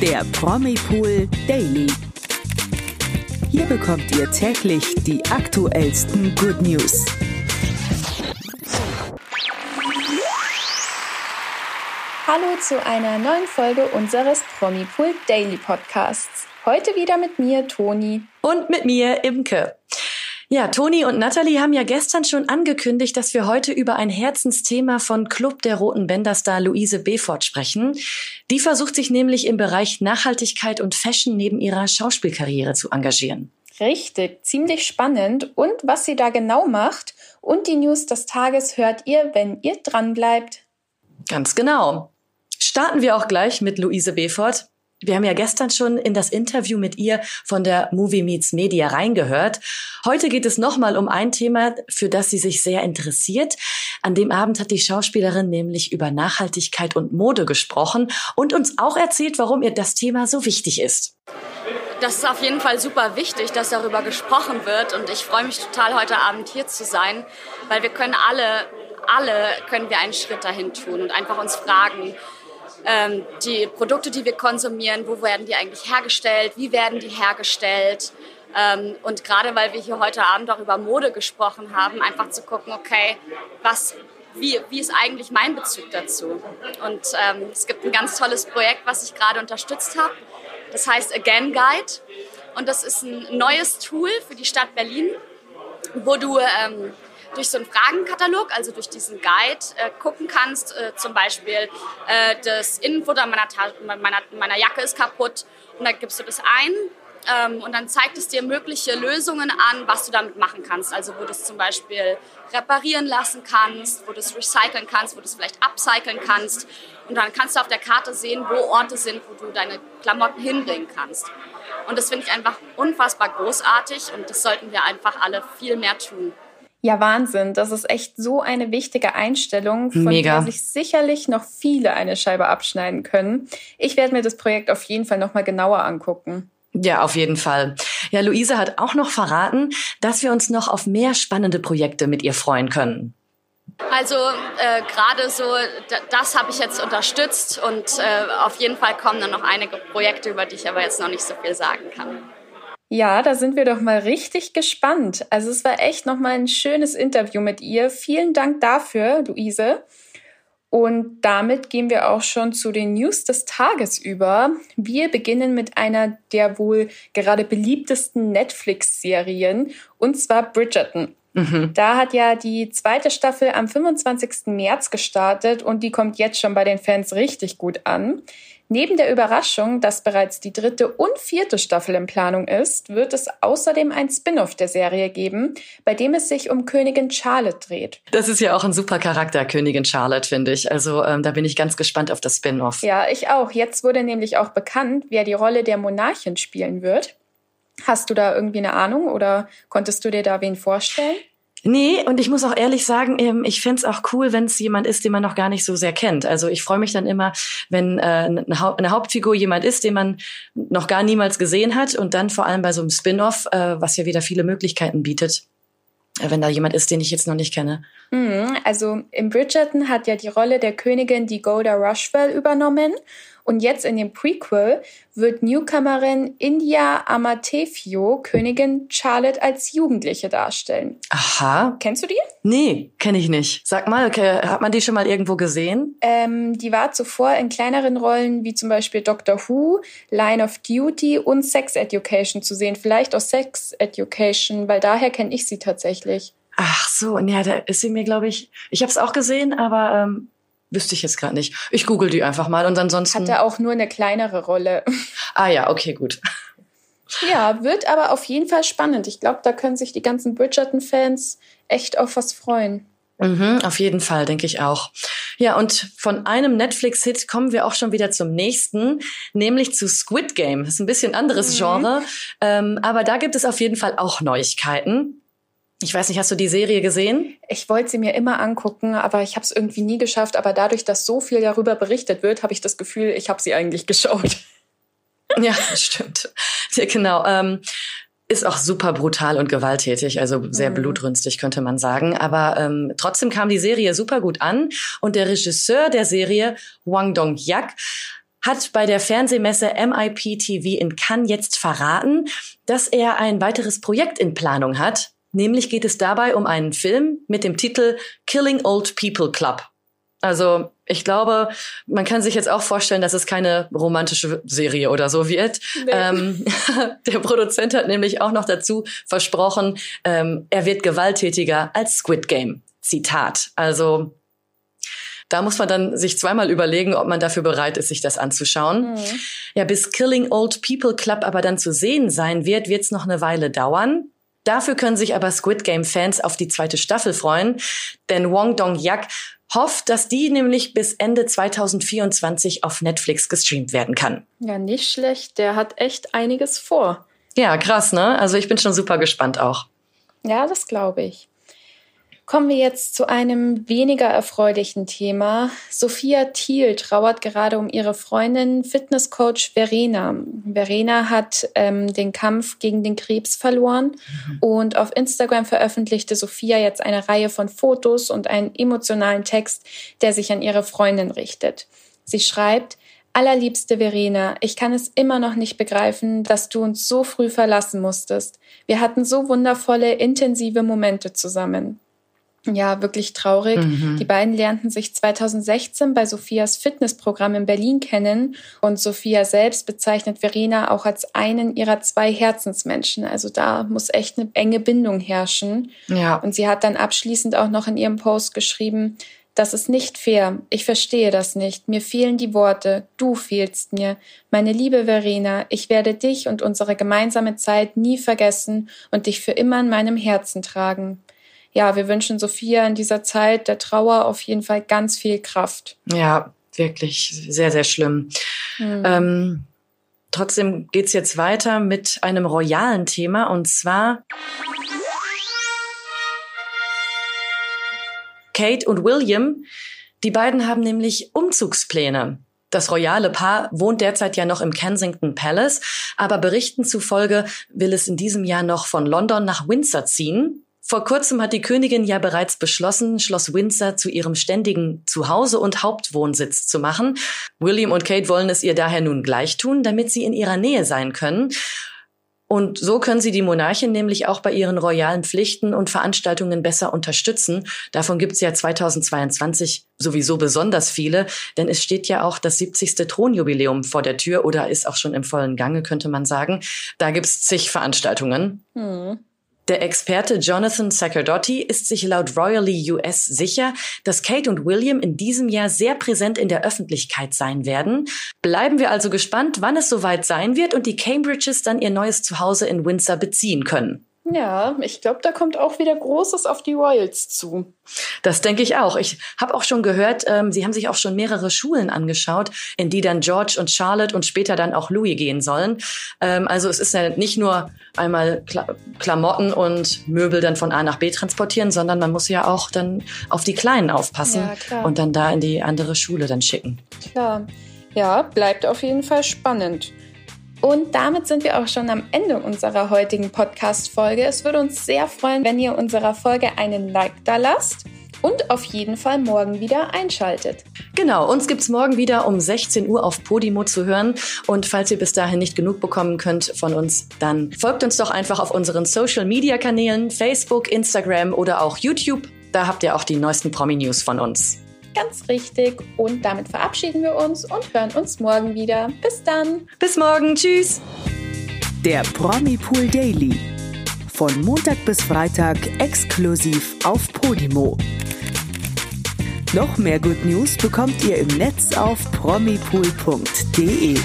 der Promipool Daily. Hier bekommt ihr täglich die aktuellsten Good News. Hallo zu einer neuen Folge unseres Promipool Daily Podcasts. Heute wieder mit mir, Toni. Und mit mir, Imke. Ja, Toni und Natalie haben ja gestern schon angekündigt, dass wir heute über ein Herzensthema von Club der Roten Bänderstar Luise Befort sprechen. Die versucht sich nämlich im Bereich Nachhaltigkeit und Fashion neben ihrer Schauspielkarriere zu engagieren. Richtig, ziemlich spannend. Und was sie da genau macht und die News des Tages hört ihr, wenn ihr dran bleibt. Ganz genau. Starten wir auch gleich mit Luise Befort. Wir haben ja gestern schon in das Interview mit ihr von der Movie Meets Media reingehört. Heute geht es nochmal um ein Thema, für das sie sich sehr interessiert. An dem Abend hat die Schauspielerin nämlich über Nachhaltigkeit und Mode gesprochen und uns auch erzählt, warum ihr das Thema so wichtig ist. Das ist auf jeden Fall super wichtig, dass darüber gesprochen wird und ich freue mich total heute Abend hier zu sein, weil wir können alle, alle können wir einen Schritt dahin tun und einfach uns fragen, ähm, die Produkte, die wir konsumieren, wo werden die eigentlich hergestellt, wie werden die hergestellt. Ähm, und gerade weil wir hier heute Abend auch über Mode gesprochen haben, einfach zu gucken, okay, was, wie, wie ist eigentlich mein Bezug dazu? Und ähm, es gibt ein ganz tolles Projekt, was ich gerade unterstützt habe. Das heißt Again Guide. Und das ist ein neues Tool für die Stadt Berlin, wo du ähm, durch so einen Fragenkatalog, also durch diesen Guide, äh, gucken kannst. Äh, zum Beispiel, äh, das Innenfutter meiner, meiner, meiner Jacke ist kaputt und dann gibst du das ein ähm, und dann zeigt es dir mögliche Lösungen an, was du damit machen kannst. Also wo du es zum Beispiel reparieren lassen kannst, wo du es recyceln kannst, wo du es vielleicht upcyclen kannst. Und dann kannst du auf der Karte sehen, wo Orte sind, wo du deine Klamotten hinbringen kannst. Und das finde ich einfach unfassbar großartig und das sollten wir einfach alle viel mehr tun. Ja, Wahnsinn. Das ist echt so eine wichtige Einstellung, von Mega. der sich sicherlich noch viele eine Scheibe abschneiden können. Ich werde mir das Projekt auf jeden Fall nochmal genauer angucken. Ja, auf jeden Fall. Ja, Luise hat auch noch verraten, dass wir uns noch auf mehr spannende Projekte mit ihr freuen können. Also äh, gerade so, das habe ich jetzt unterstützt und äh, auf jeden Fall kommen dann noch einige Projekte, über die ich aber jetzt noch nicht so viel sagen kann. Ja, da sind wir doch mal richtig gespannt. Also es war echt noch mal ein schönes Interview mit ihr. Vielen Dank dafür, Luise. Und damit gehen wir auch schon zu den News des Tages über. Wir beginnen mit einer der wohl gerade beliebtesten Netflix-Serien, und zwar Bridgerton. Mhm. Da hat ja die zweite Staffel am 25. März gestartet und die kommt jetzt schon bei den Fans richtig gut an. Neben der Überraschung, dass bereits die dritte und vierte Staffel in Planung ist, wird es außerdem ein Spin-off der Serie geben, bei dem es sich um Königin Charlotte dreht. Das ist ja auch ein super Charakter, Königin Charlotte, finde ich. Also ähm, da bin ich ganz gespannt auf das Spin-off. Ja, ich auch. Jetzt wurde nämlich auch bekannt, wer die Rolle der Monarchin spielen wird. Hast du da irgendwie eine Ahnung oder konntest du dir da wen vorstellen? Nee, und ich muss auch ehrlich sagen, ähm, ich find's auch cool, wenn es jemand ist, den man noch gar nicht so sehr kennt. Also ich freue mich dann immer, wenn äh, eine Hauptfigur jemand ist, den man noch gar niemals gesehen hat und dann vor allem bei so einem Spin-off, äh, was ja wieder viele Möglichkeiten bietet, äh, wenn da jemand ist, den ich jetzt noch nicht kenne. Mhm, also im Bridgerton hat ja die Rolle der Königin die Golda Rushwell übernommen und jetzt in dem Prequel wird Newcomerin India Amatefio Königin Charlotte als Jugendliche darstellen. Aha. Kennst du die? Nee, kenne ich nicht. Sag mal, okay, hat man die schon mal irgendwo gesehen? Ähm, die war zuvor in kleineren Rollen wie zum Beispiel Doctor Who, Line of Duty und Sex Education zu sehen. Vielleicht auch Sex Education, weil daher kenne ich sie tatsächlich. Ach so, ja, da ist sie mir, glaube ich. Ich habe es auch gesehen, aber ähm, Wüsste ich jetzt gerade nicht. Ich google die einfach mal und ansonsten. Hat er auch nur eine kleinere Rolle. Ah ja, okay, gut. Ja, wird aber auf jeden Fall spannend. Ich glaube, da können sich die ganzen Bridgerton-Fans echt auf was freuen. Mhm, auf jeden Fall, denke ich auch. Ja, und von einem Netflix-Hit kommen wir auch schon wieder zum nächsten, nämlich zu Squid Game. Das ist ein bisschen anderes mhm. Genre, ähm, aber da gibt es auf jeden Fall auch Neuigkeiten. Ich weiß nicht, hast du die Serie gesehen? Ich wollte sie mir immer angucken, aber ich habe es irgendwie nie geschafft. Aber dadurch, dass so viel darüber berichtet wird, habe ich das Gefühl, ich habe sie eigentlich geschaut. Ja, stimmt. Ja, genau. Ähm, ist auch super brutal und gewalttätig, also sehr mhm. blutrünstig könnte man sagen. Aber ähm, trotzdem kam die Serie super gut an und der Regisseur der Serie, Wang Dong-yak, hat bei der Fernsehmesse MIP TV in Cannes jetzt verraten, dass er ein weiteres Projekt in Planung hat. Nämlich geht es dabei um einen Film mit dem Titel Killing Old People Club. Also ich glaube, man kann sich jetzt auch vorstellen, dass es keine romantische Serie oder so wird. Nee. Ähm, der Produzent hat nämlich auch noch dazu versprochen, ähm, er wird gewalttätiger als Squid Game. Zitat. Also da muss man dann sich zweimal überlegen, ob man dafür bereit ist, sich das anzuschauen. Mhm. Ja, bis Killing Old People Club aber dann zu sehen sein wird, wird es noch eine Weile dauern. Dafür können sich aber Squid Game Fans auf die zweite Staffel freuen, denn Wong Dong-yak hofft, dass die nämlich bis Ende 2024 auf Netflix gestreamt werden kann. Ja, nicht schlecht. Der hat echt einiges vor. Ja, krass, ne? Also ich bin schon super gespannt auch. Ja, das glaube ich. Kommen wir jetzt zu einem weniger erfreulichen Thema. Sophia Thiel trauert gerade um ihre Freundin Fitnesscoach Verena. Verena hat ähm, den Kampf gegen den Krebs verloren mhm. und auf Instagram veröffentlichte Sophia jetzt eine Reihe von Fotos und einen emotionalen Text, der sich an ihre Freundin richtet. Sie schreibt, Allerliebste Verena, ich kann es immer noch nicht begreifen, dass du uns so früh verlassen musstest. Wir hatten so wundervolle, intensive Momente zusammen. Ja, wirklich traurig. Mhm. Die beiden lernten sich 2016 bei Sophias Fitnessprogramm in Berlin kennen und Sophia selbst bezeichnet Verena auch als einen ihrer zwei Herzensmenschen. Also da muss echt eine enge Bindung herrschen. Ja. Und sie hat dann abschließend auch noch in ihrem Post geschrieben, das ist nicht fair. Ich verstehe das nicht. Mir fehlen die Worte. Du fehlst mir. Meine liebe Verena, ich werde dich und unsere gemeinsame Zeit nie vergessen und dich für immer in meinem Herzen tragen ja, wir wünschen Sophia in dieser Zeit der Trauer auf jeden Fall ganz viel Kraft. Ja, wirklich sehr, sehr schlimm. Mhm. Ähm, trotzdem geht's jetzt weiter mit einem royalen Thema und zwar Kate und William. Die beiden haben nämlich Umzugspläne. Das royale Paar wohnt derzeit ja noch im Kensington Palace, aber Berichten zufolge will es in diesem Jahr noch von London nach Windsor ziehen. Vor kurzem hat die Königin ja bereits beschlossen, Schloss Windsor zu ihrem ständigen Zuhause und Hauptwohnsitz zu machen. William und Kate wollen es ihr daher nun gleich tun, damit sie in ihrer Nähe sein können. Und so können sie die Monarchin nämlich auch bei ihren royalen Pflichten und Veranstaltungen besser unterstützen. Davon gibt es ja 2022 sowieso besonders viele, denn es steht ja auch das 70. Thronjubiläum vor der Tür oder ist auch schon im vollen Gange, könnte man sagen. Da gibt's zig Veranstaltungen. Hm. Der Experte Jonathan Sacerdotti ist sich laut Royally US sicher, dass Kate und William in diesem Jahr sehr präsent in der Öffentlichkeit sein werden. Bleiben wir also gespannt, wann es soweit sein wird und die Cambridges dann ihr neues Zuhause in Windsor beziehen können. Ja, ich glaube, da kommt auch wieder Großes auf die Royals zu. Das denke ich auch. Ich habe auch schon gehört, ähm, sie haben sich auch schon mehrere Schulen angeschaut, in die dann George und Charlotte und später dann auch Louis gehen sollen. Ähm, also es ist ja nicht nur einmal Kla Klamotten und Möbel dann von A nach B transportieren, sondern man muss ja auch dann auf die Kleinen aufpassen ja, und dann da in die andere Schule dann schicken. Klar. Ja, bleibt auf jeden Fall spannend. Und damit sind wir auch schon am Ende unserer heutigen Podcast-Folge. Es würde uns sehr freuen, wenn ihr unserer Folge einen Like da lasst und auf jeden Fall morgen wieder einschaltet. Genau, uns gibt's morgen wieder um 16 Uhr auf Podimo zu hören. Und falls ihr bis dahin nicht genug bekommen könnt von uns, dann folgt uns doch einfach auf unseren Social-Media-Kanälen, Facebook, Instagram oder auch YouTube. Da habt ihr auch die neuesten Promi-News von uns. Ganz richtig. Und damit verabschieden wir uns und hören uns morgen wieder. Bis dann. Bis morgen. Tschüss. Der Promi Pool Daily. Von Montag bis Freitag exklusiv auf Podimo. Noch mehr Good News bekommt ihr im Netz auf promipool.de.